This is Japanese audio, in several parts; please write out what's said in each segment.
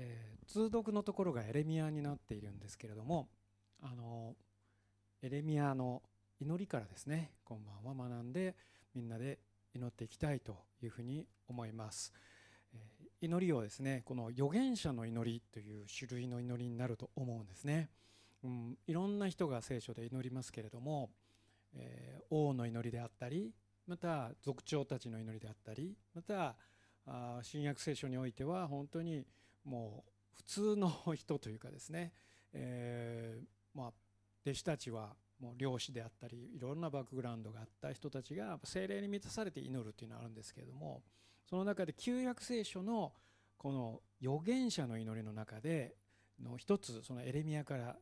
えー、通読のところがエレミアになっているんですけれどもあのエレミアの祈りからですね今晩は学んでみんなで祈っていきたいというふうに思いますえ。祈りをですねこの預言者の祈りという種類の祈りになると思うんですね。うん、いろんな人が聖書で祈りますけれども、えー、王の祈りであったりまた族長たちの祈りであったりまたあ新約聖書においては本当にもう普通の人というかですね、えー、まあ、弟子たちはもう漁師であったりいろんなバックグラウンドがあった人たちが精霊に満たされて祈るというのがあるんですけれどもその中で旧約聖書のこの預言者の祈りの中での一つそのエレミアから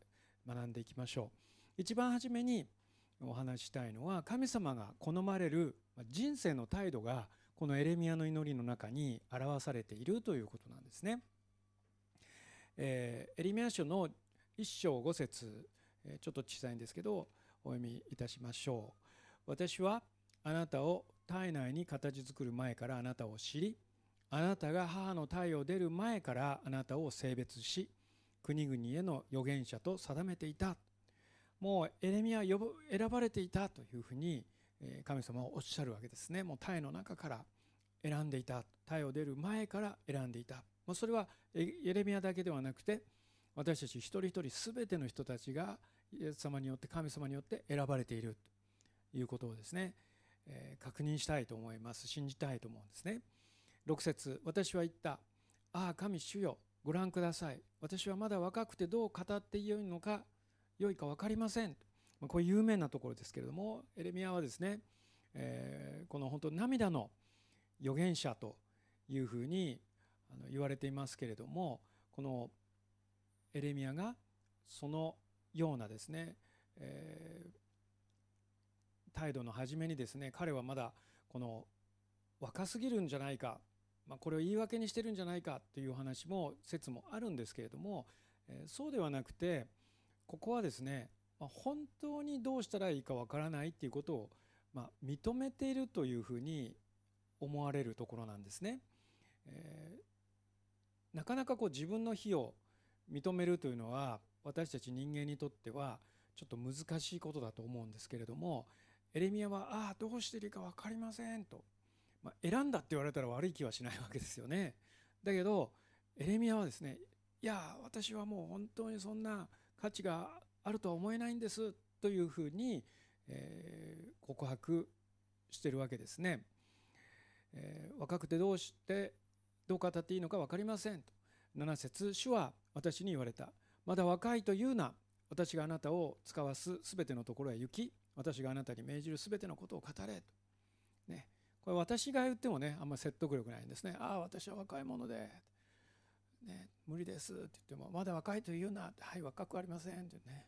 学んでいきましょう一番初めにお話したいのは神様が好まれる人生の態度がこのエレミアの祈りの中に表されているということなんですね。えー、エレミア書の1章5節ちょっと小さいんですけどお読みいたしましょう。私はあなたを体内に形作る前からあなたを知りあなたが母の体を出る前からあなたを性別し国々への預言者と定めていた。もうエレミア選ばれていたというふうに神様はおっしゃるわけですね。もう体の中から選んでいた。体を出る前から選んでいた。まそれはエレミアだけではなくて私たち一人一人全ての人たちがイエス様によって神様によって選ばれているということをですね、え、確認したいと思います。信じたいと思うんですね。6節私は言った。ああ神主よご覧ください。私はまだ若くてどう語ってよいのか良いか分かりません。まこれ有名なところですけれどもエレミアはですね、え、この本当涙の預言者というふうにあの言われていますけれどもこのエレミアがそのようなですね、えー、態度の初めにですね彼はまだこの若すぎるんじゃないか、まあ、これを言い訳にしてるんじゃないかという話も説もあるんですけれども、えー、そうではなくてここはですね、まあ、本当にどうしたらいいかわからないっていうことを、まあ、認めているというふうに思われるところなんですね。えー、なかなかこう自分の非を認めるというのは私たち人間にとってはちょっと難しいことだと思うんですけれどもエレミアは「ああどうしていいか分かりません」と、まあ、選んだって言われたら悪い気はしないわけですよね。だけどエレミアはですね「いや私はもう本当にそんな価値があるとは思えないんです」というふうに、えー、告白してるわけですね。えー、若くてどうしてどう語っていいのか分かりません。と7節主は私に言われた。まだ若いというな。私があなたを使わすすべてのところへ行き私があなたに命じるすべてのことを語れ。と、ね、これ私が言ってもねあんま説得力ないんですね。ああ私は若い者で、ね、無理ですって言ってもまだ若いというな。はい若くありませんってね。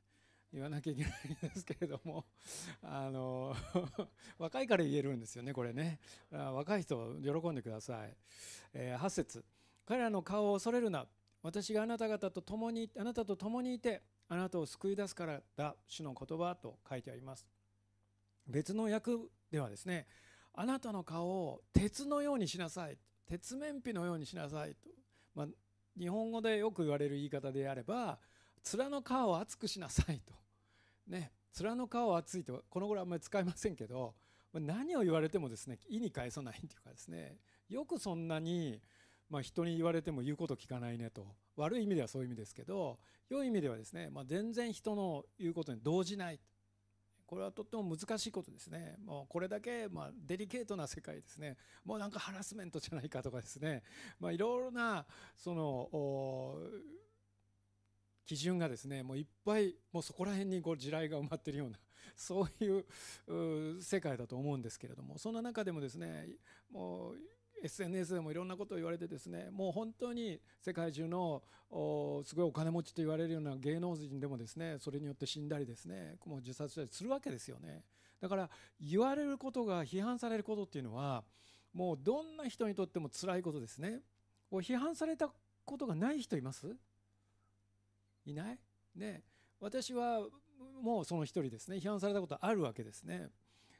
言わなきゃいけないんですけれども あの 若いから言えるんですよねこれね。若い人喜んでください、えー、8節。彼らの顔を恐れるな。私があなた方と共にあなたと共にいてあなたを救い出すからだ。主の言葉と書いてあります。別の訳ではですねあなたの顔を鉄のようにしなさい。鉄面皮のようにしなさいと、まあ、日本語でよく言われる言い方であれば面の皮を厚くしなさいと。ね面の皮を厚いと。この頃あんまり使いませんけど何を言われてもですね意に介さないというかですねよくそんなにまあ、人に言われても言うこと聞かないねと。悪い意味ではそういう意味ですけど良い意味ではですね、まあ、全然人の言うことに動じない。これはとっても難しいことですね。もうこれだけまあデリケートな世界ですね。もうなんかハラスメントじゃないかとかですね。まあいろいろなその基準がですねもういっぱいもうそこら辺にこう地雷が埋まってるような そういう世界だと思うんですけれどもそんな中でもですねもう SNS でもいろんなことを言われてですねもう本当に世界中のすごいお金持ちと言われるような芸能人でもですねそれによって死んだりですねもう自殺したりするわけですよね。だから言われることが批判されることっていうのはもうどんな人にとっても辛いことですね。批判されたことがない人います？いない？ね。私はもうその一人ですね。批判されたことあるわけですね、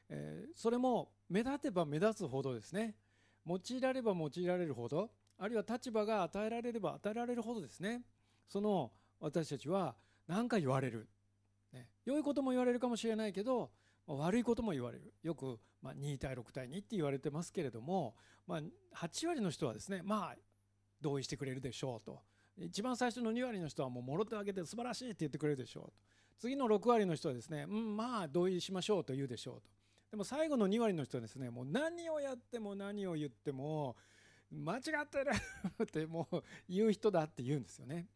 えー、それも目立てば目立つほどですね。用いられば用いられるほどあるいは立場が与えられれば与えられるほどですね。その私たちは何か言われる、ね、良いことも言われるかもしれないけど悪いことも言われる。よく、まあ、2対6対2って言われてますけれども、まあ、8割の人はですねまあ同意してくれるでしょうと。一番最初の2割の人はもうもろ手を挙げて素晴らしいって言ってくれるでしょうと次の6割の人はですねうんまあ同意しましょうと言うでしょうとでも最後の2割の人はですねもう何をやっても何を言っても間違ってるってもう言う人だって言うんですよね。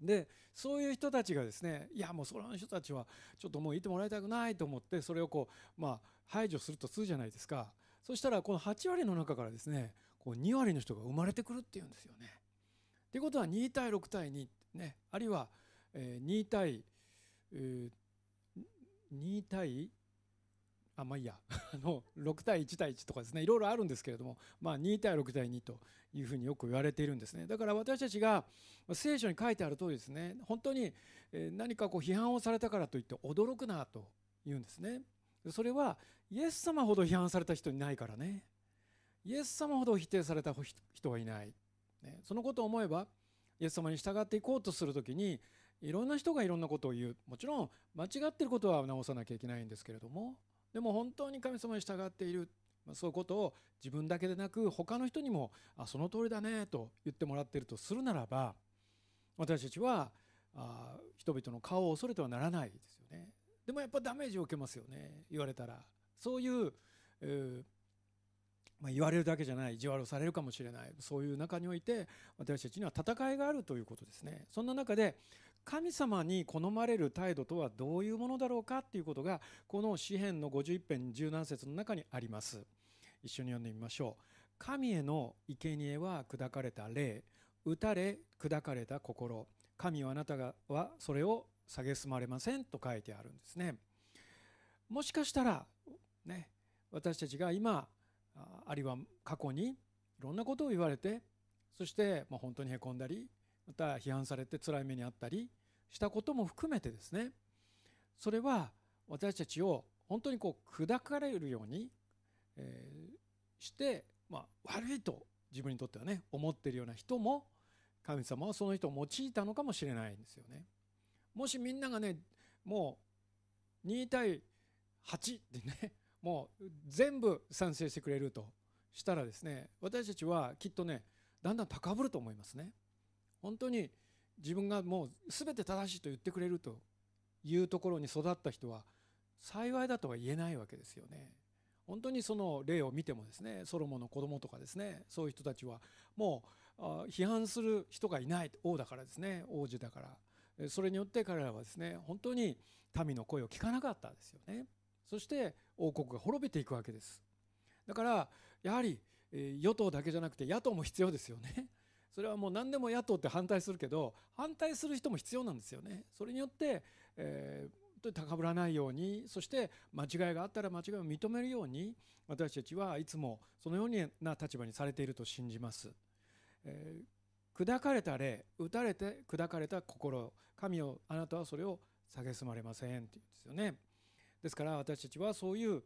でそういう人たちがですねいやもうその人たちはちょっともういてもらいたくないと思ってそれをこうまあ排除するとするじゃないですかそしたらこの8割の中からですねこう2割の人が生まれてくるっていうんですよね。ということは2対6対2ね。あるいは2対2対あまあいいや。あの6対1対1とかですね。いろいろあるんですけれども、まあ、2対6対2というふうによく言われているんですね。だから私たちが聖書に書いてある通りですね。本当に何かこう批判をされたからといって驚くなと言うんですね。それはイエス様ほど批判された人いないからね。イエス様ほど否定された人はいない、ね、そのことを思えばイエス様に従っていこうとする時にいろんな人がいろんなことを言うもちろん間違ってることは直さなきゃいけないんですけれどもでも本当に神様に従っているそういうことを自分だけでなく他の人にも「あその通りだね」と言ってもらっているとするならば私たちはあ人々の顔を恐れてはならないですよね。でもやっぱダメージを受けますよね言われたら。そういう、えーまあ、言われるだけじゃない意地悪をされるかもしれないそういう中において私たちには戦いがあるということですね。そんな中で神様に好まれる態度とはどういうものだろうかということがこの詩篇の51編17節の中にあります。一緒に読んでみましょう。神への生贄は砕かれた霊。打たれ砕かれた心。神はあなたがはそれを蔑まれませんと書いてあるんですね。もしかしたらね私たちが今あるいは過去にいろんなことを言われてそしてまあ本当にへこんだりまた批判されて辛い目にあったりしたことも含めてですねそれは私たちを本当にこう砕かれるように、えー、して、まあ、悪いと自分にとってはね思ってるような人も神様はその人を用いたのかもしれないんですよね。もしみんながねもう2対8でねもう全部賛成してくれるとしたらですね私たちはきっとねだんだん高ぶると思いますね。本当に自分がもう全て正しいと言ってくれるというところに育った人は幸いだとは言えないわけですよね。本当にその例を見てもですねソロモンの子供とかですねそういう人たちはもう批判する人がいない王だからですね王子だからそれによって彼らはですね本当に民の声を聞かなかったですよねそして王国が滅びていくわけですだからやはり与党だけじゃなくて野党も必要ですよね それはもう何でも野党って反対するけど反対する人も必要なんですよね。それによって、えー、高ぶらないようにそして間違いがあったら間違いを認めるように私たちはいつもそのような立場にされていると信じます。えー、砕かれた霊打たれて砕かれた心神をあなたはそれを蔑まれませんって言うんですよね。ですから私たちはそういう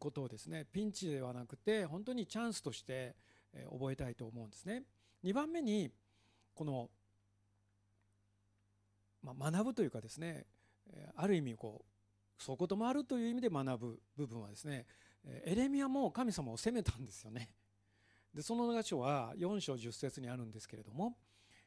ことをですねピンチではなくて本当にチャンスとして覚えたいと思うんですね。2番目にこの、まあ、学ぶというかですねある意味こうそういうこともあるという意味で学ぶ部分はですねエレミアも神様を責めたんですよね。でその箇所は4章10節にあるんですけれども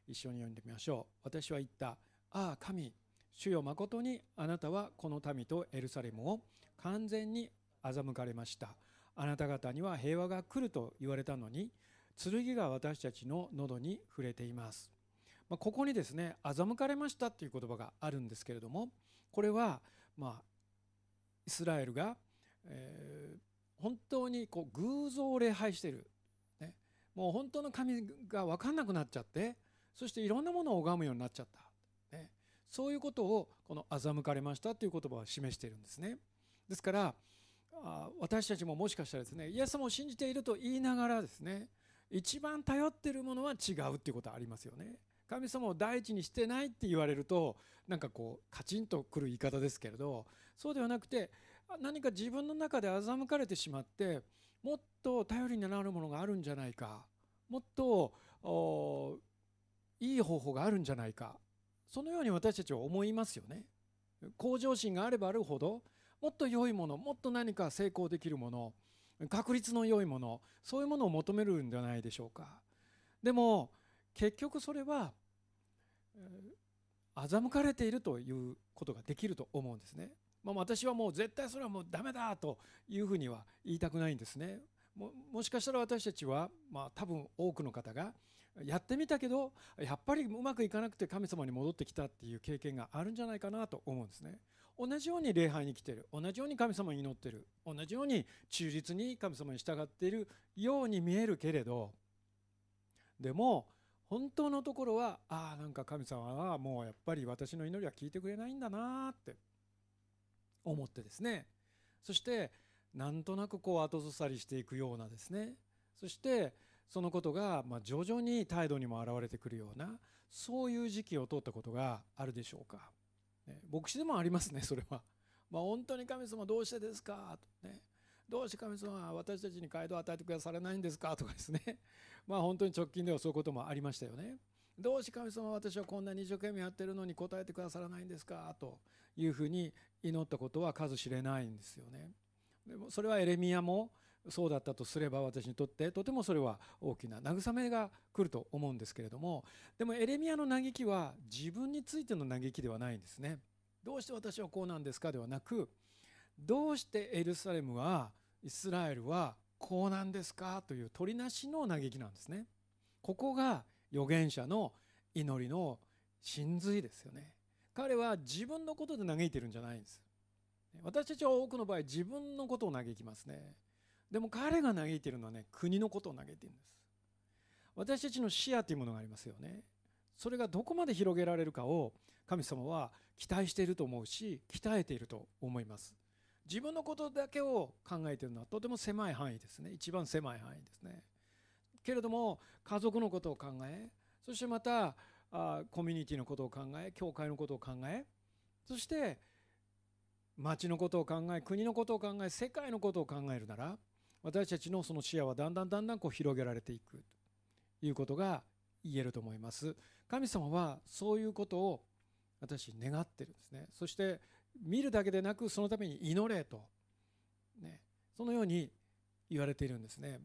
一緒に読んでみましょう。私は言った。ああ神主よ誠にあなたはこの民とエルサレムを完全に欺かれました。あなた方には平和が来ると言われたのに剣が私たちの喉に触れています。まあ、ここにですね欺かれましたっていう言葉があるんですけれどもこれはまあイスラエルが、えー、本当にこう偶像を礼拝してる、ね、もう本当の神が分かんなくなっちゃってそしていろんなものを拝むようになっちゃった、そういうことをこの欺かれましたという言葉を示しているんですね。ですから私たちももしかしたらですねイエス様を信じていると言いながらですね一番頼ってるものは違うっていうことはありますよね。神様を第一にしてないって言われるとなんかこうカチンとくる言い方ですけれどそうではなくて何か自分の中で欺かれてしまってもっと頼りになるものがあるんじゃないかもっといい方法があるんじゃないかそのように私たちは思いますよね。向上心があればあるほどもっと良いものもっと何か成功できるもの確率の良いものそういうものを求めるんじゃないでしょうか。でも結局それは欺かれているということができると思うんですね。まあ、私はもう絶対それはもうダメだというふうには言いたくないんですね。もしかしたら私たちは、まあ、多分多くの方がやってみたけどやっぱりうまくいかなくて神様に戻ってきたっていう経験があるんじゃないかなと思うんですね。同じように礼拝に来てる。同じように神様に祈ってる。同じように忠実に神様に従っているように見えるけれどでも本当のところはああなんか神様はもうやっぱり私の祈りは聞いてくれないんだなって思ってですね。そしてなんとなくこう後ずさりしていくようなですね。そしてそのことがま徐々に態度にも表れてくるようなそういう時期を通ったことがあるでしょうか、ね、牧師でもありますねそれは。まあ、本当に神様どうしてですか？とねどうして神様は私たちに街道を与えてくださらないんですか？とかですね まあ本当に直近ではそういうこともありましたよね。どうして神様は私はこんなに一生懸命やってるのに答えてくださらないんですか？というふうに祈ったことは数知れないんですよね。でもそれはエレミアもそうだったとすれば私にとってとてもそれは大きな慰めが来ると思うんですけれどもでもエレミアの嘆きは自分についての嘆きではないんですね。どうして私はこうなんですかではなくどうしてエルサレムはイスラエルはこうなんですかという取りなしの嘆きなんですね。ここが預言者の祈りの真髄ですよね。彼は自分のことで嘆いてるんじゃないんです。私たちは多くの場合自分のことを嘆きますね。でも彼が嘆いてるのはね国のことを嘆いてるんです。私たちの視野というものがありますよね。それがどこまで広げられるかを神様は期待していると思うし鍛えていると思います。自分のことだけを考えているのはとても狭い範囲ですね一番狭い範囲ですねけれども家族のことを考えそしてまたあコミュニティのことを考え教会のことを考えそして町のことを考え国のことを考え世界のことを考えるなら私たちのその視野はだんだんだんだんこう広げられていく。ということが言えると思います。神様はそういうことを私願ってるんですね。そして見るだけでなくそのために祈れと、ね、そのように言われているんですね。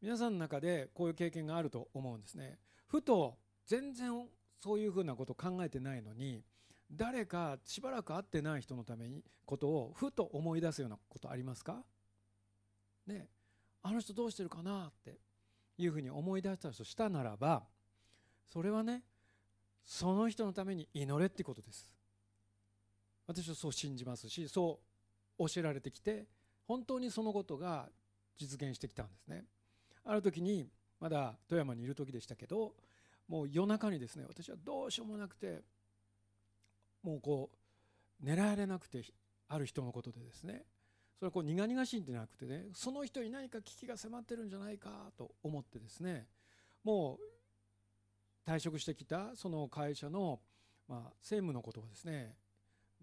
皆さんの中でこういう経験があると思うんですね。ふと全然そういうふうなことを考えてないのに誰かしばらく会ってない人のためにことをふと思い出すようなことありますか？ねあの人どうしてるかなっていうふうに思い出したとしたならばそれはねその人のために祈れってことです。私はそう信じますしそう教えられてきて本当にそのことが実現してきたんですね。ある時にまだ富山にいる時でしたけどもう夜中にですね私はどうしようもなくてもうこう狙われなくてある人のことでですねそれはこう苦々しいんじゃなくてねその人に何か危機が迫ってるんじゃないかと思ってですねもう退職してきたその会社のまあ政務のことをですね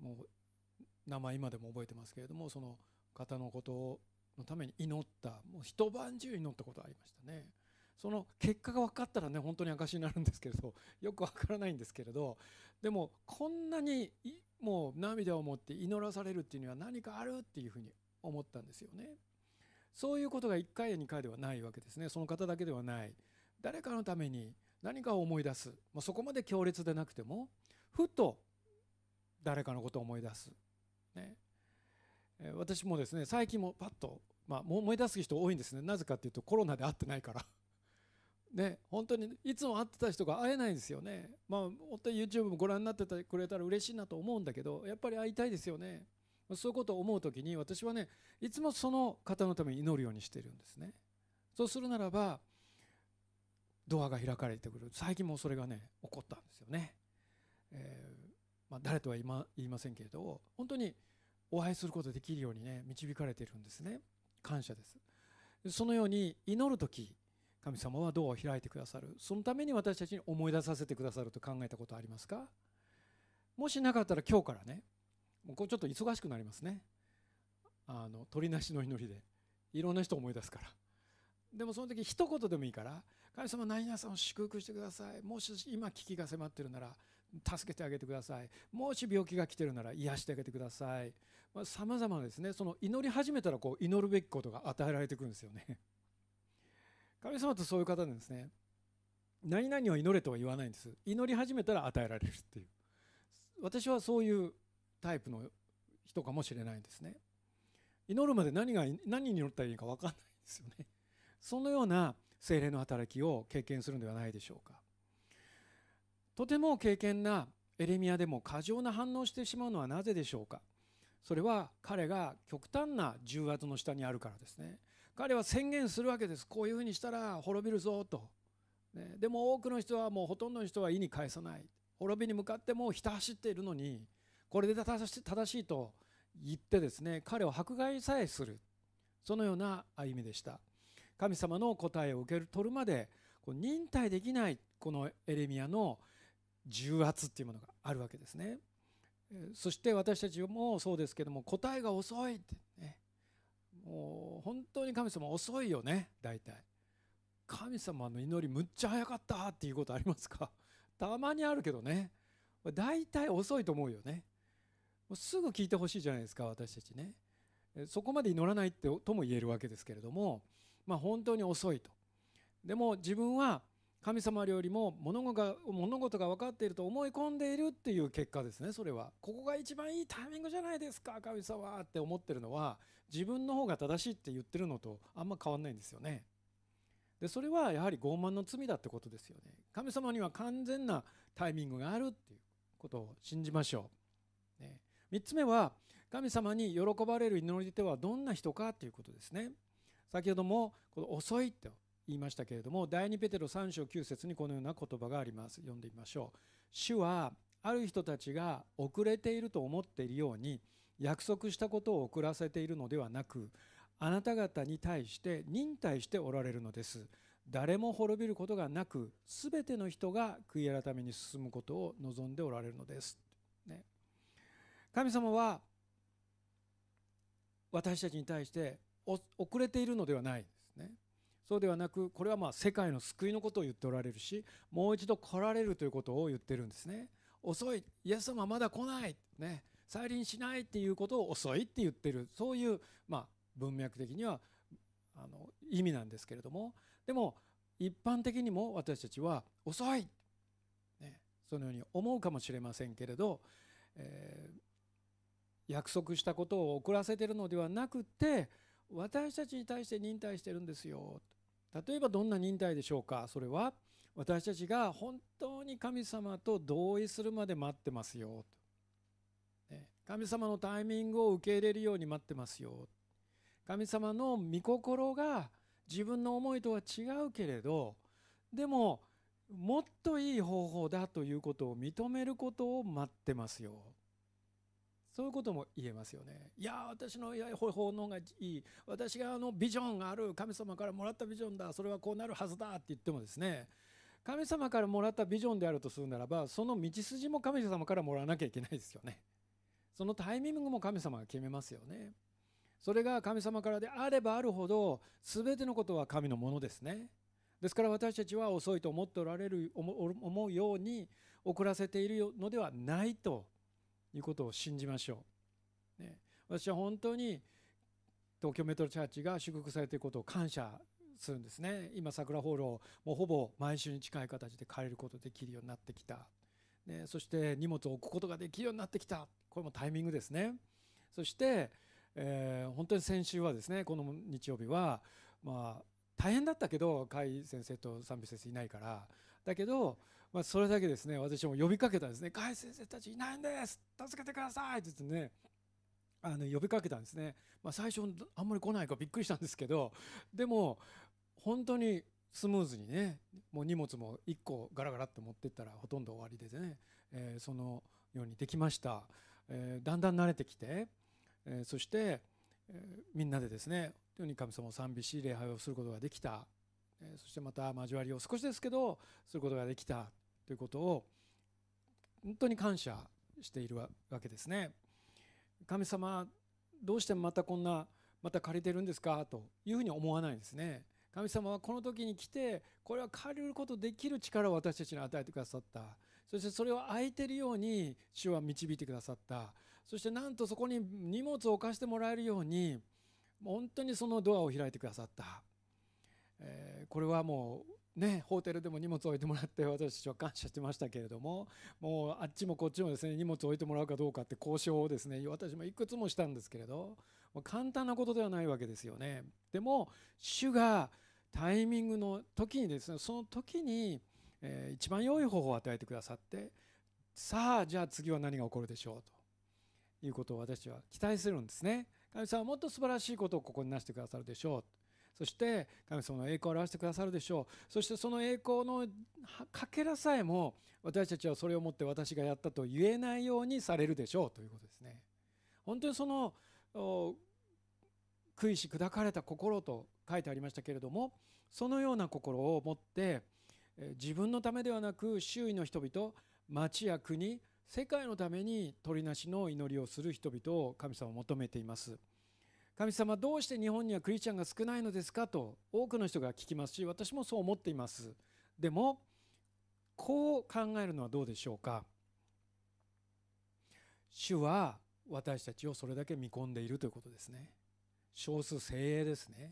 もう名前今でも覚えてますけれどもその方のことをのために祈ったもう一晩中祈ったことがありましたね。その結果が分かったらね本当に証になるんですけれどよく分からないんですけれどでもこんなにもう涙を持って祈らされるっていうには何かあるっていうふうに思ったんですよね。そういうことが1回や2回ではないわけですね。その方だけではない。誰かのために何かを思い出す、まあ、そこまで強烈でなくてもふと誰かのことを思い出す、ね、私もですね最近もパッと、まあ、思い出す人多いんですね。なぜかっていうとコロナで会ってないから。ね。本当にいつも会ってた人が会えないんですよね。まあ本当に YouTube もご覧になってくれたら嬉しいなと思うんだけどやっぱり会いたいですよね。そういうことを思う時に私はねいつもその方のために祈るようにしてるんですね。そうするならばドアが開かれてくる。最近もそれがね起こったんですよね、えーまあ、誰とは言いませんけれど本当にお会いすることができるようにね導かれているんですね。感謝です。そのように祈る時神様はドアを開いてくださる。そのために私たちに思い出させてくださると考えたことありますか？もしなかったら今日からねもうこれちょっと忙しくなりますね。あの鳥なしの祈りで。いろんな人を思い出すから。でもその時一言でもいいから神様何々さんを祝福してください。もし今危機が迫ってるなら助けてあげてください。もし病気が来てるなら癒してあげてください。さまざ、まですね。その祈り始めたらこう祈るべきことが与えられてくるんですよね。神様とそういう方なんですね。何々を祈れとは言わないんです。祈り始めたら与えられるっていう。私はそういうタイプの人かもしれないですね。祈るまで何が何に祈ったらいいか分かんないんですよね。そのような精霊の働きを経験するのではないでしょうか。とても敬虔なエレミアでも過剰な反応してしまうのはなぜでしょうか。それは彼が極端な重圧の下にあるからですね。彼は宣言するわけです。こういうふうにしたら滅びるぞと、ね、でも多くの人はもうほとんどの人は意に介さない。滅びに向かってもひた走っているのにこれで正しいと言ってですね彼を迫害さえする。そのような歩みでした。神様の答えを受け取るまで忍耐できないこのエレミアの重圧っていうものがあるわけですね。そして私たちもそうですけども答えが遅いってね。もう本当に神様遅いよね大体。神様の祈りむっちゃ早かったっていうことありますか？たまにあるけどね。大体遅いと思うよね。うすぐ聞いてほしいじゃないですか私たちね。そこまで祈らないってとも言えるわけですけれどもまあ本当に遅いと。でも自分は神様よりも物事が物事が分かっていると思い込んでいるっていう結果ですねそれは。ここが一番いいタイミングじゃないですか神様って思ってるのは自分の方が正しいって言ってるのとあんま変わんないんですよね。でそれはやはり傲慢の罪だってことですよね。神様には完全なタイミングがあるっていうことを信じましょう、3つ目は神様に喜ばれる祈り手はどんな人かということですね。先ほどもこの遅いと言いましたけれども第2ペテロ3章9節にこのような言葉があります。読んでみましょう。主はある人たちが遅れていると思っているように約束したことを遅らせているのではなくあなた方に対して忍耐しておられるのです。誰も滅びることがなく全ての人が悔い改めに進むことを望んでおられるのです、ね、神様は私たちに対して遅れているのではないですね。そうではなくこれはまあ世界の救いのことを言っておられるしもう一度来られるということを言ってるんですね。遅い。イエス様まだ来ない。ね。再臨しないっていうことを遅いって言ってる。そういうまあ文脈的にはあの意味なんですけれども。でも一般的にも私たちは遅い、ね、そのように思うかもしれませんけれど、え、約束したことを遅らせてるのではなくて私たちに対して忍耐してるんですよ。例えばどんな忍耐でしょうか？それは私たちが本当に神様と同意するまで待ってますよ。神様のタイミングを受け入れるように待ってますよ。神様の御心が自分の思いとは違うけれどでももっといい方法だということを認めることを待ってますよ。そういうことも言えますよね。いや私の方法の方がいい私があのビジョンがある神様からもらったビジョンだそれはこうなるはずだって言ってもですね神様からもらったビジョンであるとするならばその道筋も神様からもらわなきゃいけないですよね。そのタイミングも神様が決めますよね。それが神様からであればあるほど全てのことは神のものですね。ですから私たちは遅いと思っておられる思うように遅らせているのではないということを信じましょう。ね、私は本当に東京メトロチャーチが祝福されていることを感謝するんですね。今桜ホールをもうほぼ毎週に近い形で借りることができるようになってきた。ね、そして荷物を置くことができるようになってきた。これもタイミングですね。そして、えー、本当に先週はですねこの日曜日はまあ大変だったけど甲斐先生と賛美先生いないからだけどまあ、それだけですね私も呼びかけたんですね「甲斐先生たちいないんです。助けてください」って言ってねあの呼びかけたんですね、まあ、最初あんまり来ないからびっくりしたんですけどでも本当にスムーズにねもう荷物も1個ガラガラって持ってったらほとんど終わりでね、えー、そのようにできました、えー、だんだん慣れてきて、えー、そして、えみんなでですねに神様を賛美し礼拝をすることができた、えそしてまた交わりを少しですけどすることができた。ということを本当に感謝しているわけですね。神様どうしてまたこんなまた借りてるんですか？というふうに思わないですね。神様はこの時に来てこれは借りることできる力を私たちに与えてくださったそしてそれを空いてるように主は導いてくださったそしてなんとそこに荷物を置かしてもらえるように本当にそのドアを開いてくださった、えー、これはもうねホテルでも荷物を置いてもらって私たちは感謝してましたけれどももうあっちもこっちもですね荷物を置いてもらうかどうかって交渉をですね私もいくつもしたんですけれど簡単なことではないわけですよね。でも主がタイミングの時にですねその時に、えー、一番良い方法を与えてくださってさあじゃあ次は何が起こるでしょうということを私は期待するんですね。神様はもっと素晴らしいことをここになしてくださるでしょう。そして神様の栄光を表してくださるでしょう。そしてその栄光のかけらさえも私たちはそれをもって私がやったと言えないようにされるでしょうということですね。本当にその悔いし砕かれた心と書いてありましたけれどもそのような心を持って自分のためではなく周囲の人々町や国世界のために鳥なしの祈りをする人々を神様は求めています神様どうして日本にはクリスチャンが少ないのですかと多くの人が聞きますし私もそう思っています。でもこう考えるのはどうでしょうか？主は私たちをそれだけ見込んでいるということですね。少数精鋭ですね。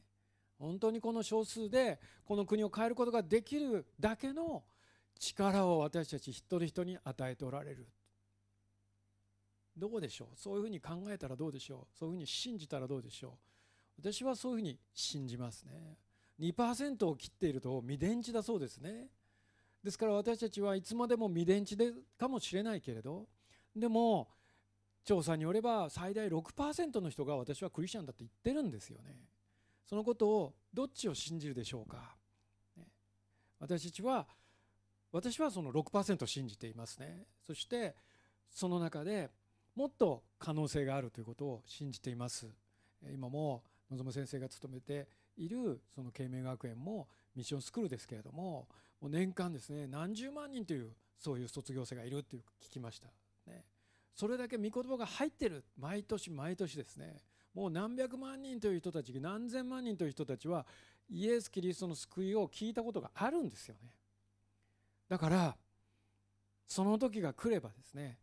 本当にこの少数でこの国を変えることができるだけの力を私たち一人一人に与えておられる。どうでしょう？そういうふうに考えたらどうでしょう？そういうふうに信じたらどうでしょう？私はそういうふうに信じますね。2%を切っていると未電池だそうですね。ですから私たちはいつまでも未電池でかもしれないけれどでも調査によれば最大6%の人が私はクリスチャンだって言ってるんですよね。そのことをどっちを信じるでしょうか、私たちは私はその6%信じていますね。そしてその中でもっと可能性があるということを信じています。今も望む先生が勤めているその慶明学園もミッションスクールですけれどももう年間ですね何十万人というそういう卒業生がいるっていう聞きました。ね。それだけ御言葉が入ってる毎年毎年ですね。もう何百万人という人たち何千万人という人たちはイエス・キリストの救いを聞いたことがあるんですよね。だからその時が来ればですね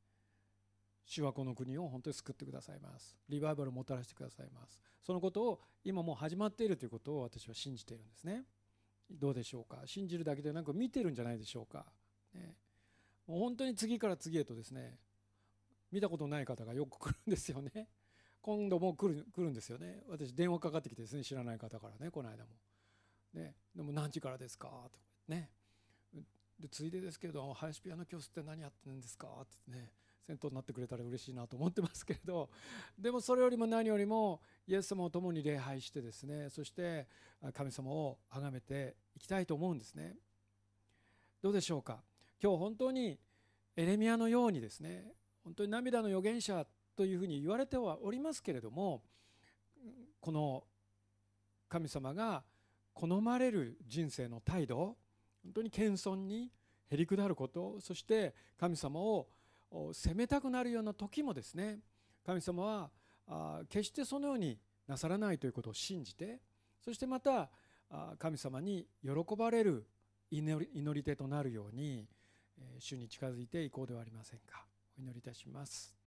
主はこの国を本当に救ってくださいます。リバイバルをもたらしてくださいます。そのことを今もう始まっているということを私は信じているんですね。どうでしょうか？信じるだけでなく見てるんじゃないでしょうか、ね、もう本当に次から次へとですね見たことない方がよく来るんですよね。今度も来る来るんですよね。私電話かかってきてですね知らない方からねこの間も。ね、でも何時からですか？ってね。でついでですけど林ピアノ教室って何やってるんですか？ってね。先頭になってくれたら嬉しいなと思ってますけれど。でもそれよりも何よりもイエス様を共に礼拝してですね。そして神様を崇めていきたいと思うんですね。どうでしょうか？今日本当にエレミアのようにですね本当に涙の預言者というふうに言われてはおりますけれどもこの神様が好まれる人生の態度本当に謙遜にへりくだることそして神様を責めたくなるような時もですね神様は決してそのようになさらないということを信じてそしてまた神様に喜ばれる祈り手となるように主に近づいていこうではありませんか。お祈りいたします。